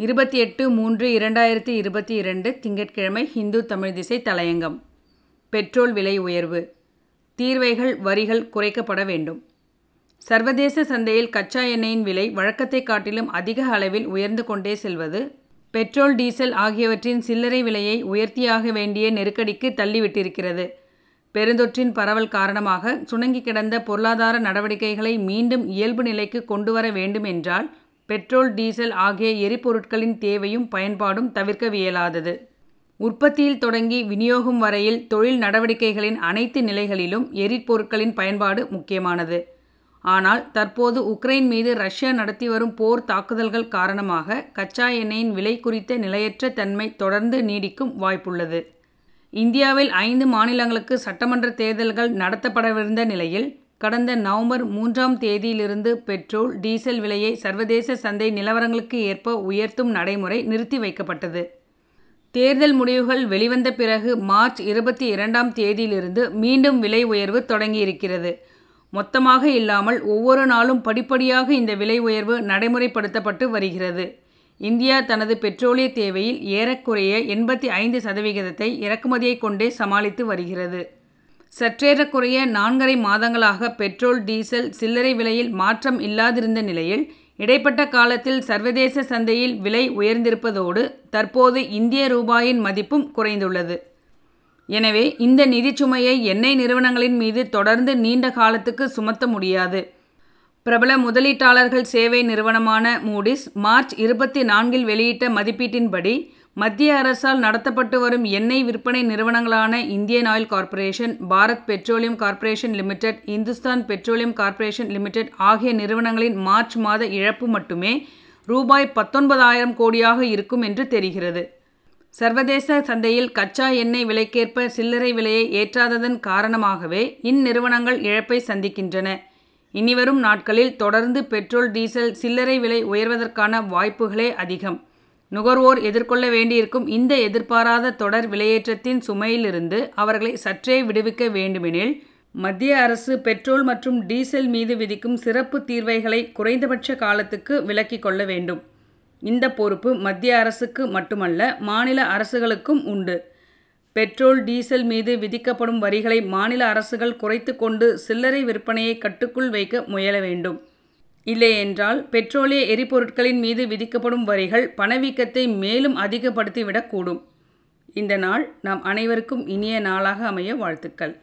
இருபத்தி எட்டு மூன்று இரண்டாயிரத்தி இருபத்தி இரண்டு திங்கட்கிழமை ஹிந்து தமிழ் திசை தலையங்கம். பெட்ரோல் விலை உயர்வு. தீர்வைகள் வரிகள் குறைக்கப்பட வேண்டும். சர்வதேச சந்தையில் கச்சா எண்ணெயின் விலை வழக்கத்தை காட்டிலும் அதிக அளவில் உயர்ந்து கொண்டே செல்வது பெட்ரோல் டீசல் ஆகியவற்றின் சில்லறை விலையை உயர்த்தியாக வேண்டிய நெருக்கடிக்கு தள்ளிவிட்டிருக்கிறது. பெருந்தொற்றின் பரவல் காரணமாக சுணங்கி கிடந்த பொருளாதார நடவடிக்கைகளை மீண்டும் இயல்பு நிலைக்கு கொண்டு வர வேண்டும் என்றால் பெட்ரோல் டீசல் ஆகிய எரிபொருட்களின் தேவையும் பயன்பாடும் தவிர்க்கவியலாதது. உற்பத்தியில் தொடங்கி விநியோகம் வரையில் தொழில் நடவடிக்கைகளின் அனைத்து நிலைகளிலும் எரிபொருட்களின் பயன்பாடு முக்கியமானது. ஆனால் தற்போது உக்ரைன் மீது ரஷ்யா நடத்தி வரும் போர் தாக்குதல்கள் காரணமாக கச்சா எண்ணெயின் விலை குறித்த நிலையற்ற தன்மை தொடர்ந்து நீடிக்கும் வாய்ப்புள்ளது. இந்தியாவில் ஐந்து மாநிலங்களுக்கு சட்டமன்ற தேர்தல்கள் நடத்தப்படவிருந்த நிலையில் கடந்த நவம்பர் மூன்றாம் தேதியிலிருந்து பெட்ரோல் டீசல் விலையை சர்வதேச சந்தை நிலவரங்களுக்கு ஏற்ப உயர்த்தும் நடைமுறை நிறுத்தி வைக்கப்பட்டது. தேர்தல் முடிவுகள் வெளிவந்த பிறகு மார்ச் இருபத்தி இரண்டாம் தேதியிலிருந்து மீண்டும் விலை உயர்வு தொடங்கியிருக்கிறது. மொத்தமாக இல்லாமல் ஒவ்வொரு நாளும் படிப்படியாக இந்த விலை உயர்வு நடைமுறைப்படுத்தப்பட்டு வருகிறது. இந்தியா தனது பெட்ரோலிய தேவையில் ஏறக்குறைய எண்பத்தி ஐந்து சதவிகிதத்தை இறக்குமதியை கொண்டே சமாளித்து வருகிறது. சற்றேறக்குறைய நான்கரை மாதங்களாக பெட்ரோல் டீசல் சில்லறை விலையில் மாற்றம் இல்லாதிருந்த நிலையில் இடைப்பட்ட காலத்தில் சர்வதேச சந்தையில் விலை உயர்ந்திருப்பதோடு தற்போது இந்திய ரூபாயின் மதிப்பும் குறைந்துள்ளது. எனவே இந்த நிதிச்சுமையை எண்ணெய் நிறுவனங்களின் மீது தொடர்ந்து நீண்ட காலத்துக்கு சுமத்த முடியாது. பிரபல முதலீட்டாளர்கள் சேவை நிறுவனமான மூடிஸ் மார்ச் இருபத்தி நான்கில் வெளியிட்ட மதிப்பீட்டின்படி மத்திய அரசால் நடத்தப்பட்டு வரும் எண்ணெய் விற்பனை நிறுவனங்களான Indian oil corporation Bharat petroleum corporation limited Hindustan petroleum corporation limited ஆகிய நிறுவனங்களின் மார்ச் மாத இழப்பு மட்டுமே ரூபாய் பத்தொன்பதாயிரம் கோடியாக இருக்கும் என்று தெரிகிறது. சர்வதேச சந்தையில் கச்சா எண்ணெய் விலைக்கேற்ப சில்லறை விலையை ஏற்றாததன் காரணமாகவே இந்நிறுவனங்கள் இழப்பை சந்திக்கின்றன. இனிவரும் நாட்களில் தொடர்ந்து பெட்ரோல் டீசல் சில்லறை விலை உயர்வதற்கான வாய்ப்புகளே அதிகம். நுகர்வோர் எதிர்கொள்ள வேண்டியிருக்கும் இந்த எதிர்பாராத தொடர் விலையேற்றத்தின் சுமையிலிருந்து அவர்களை சற்றே விடுவிக்க வேண்டுமெனில் மத்திய அரசு பெட்ரோல் மற்றும் டீசல் மீது விதிக்கும் சிறப்பு தீர்வைகளை குறைந்தபட்ச காலத்துக்கு விலக்கிக் கொள்ள வேண்டும். இந்த பொறுப்பு மத்திய அரசுக்கு மட்டுமல்ல மாநில அரசுகளுக்கும் உண்டு. பெட்ரோல் டீசல் மீது விதிக்கப்படும் வரிகளை மாநில அரசுகள் குறைத்து கொண்டு சில்லறை விற்பனையை கட்டுக்குள் வைக்க முயல வேண்டும். இல்லையென்றால் பெட்ரோலிய எரிபொருட்களின் மீது விதிக்கப்படும் வரிகள் பணவீக்கத்தை மேலும் அதிகப்படுத்திவிடக்கூடும். இந்த நாள் நாம் அனைவருக்கும் இனிய நாளாக அமைய வாழ்த்துக்கள்.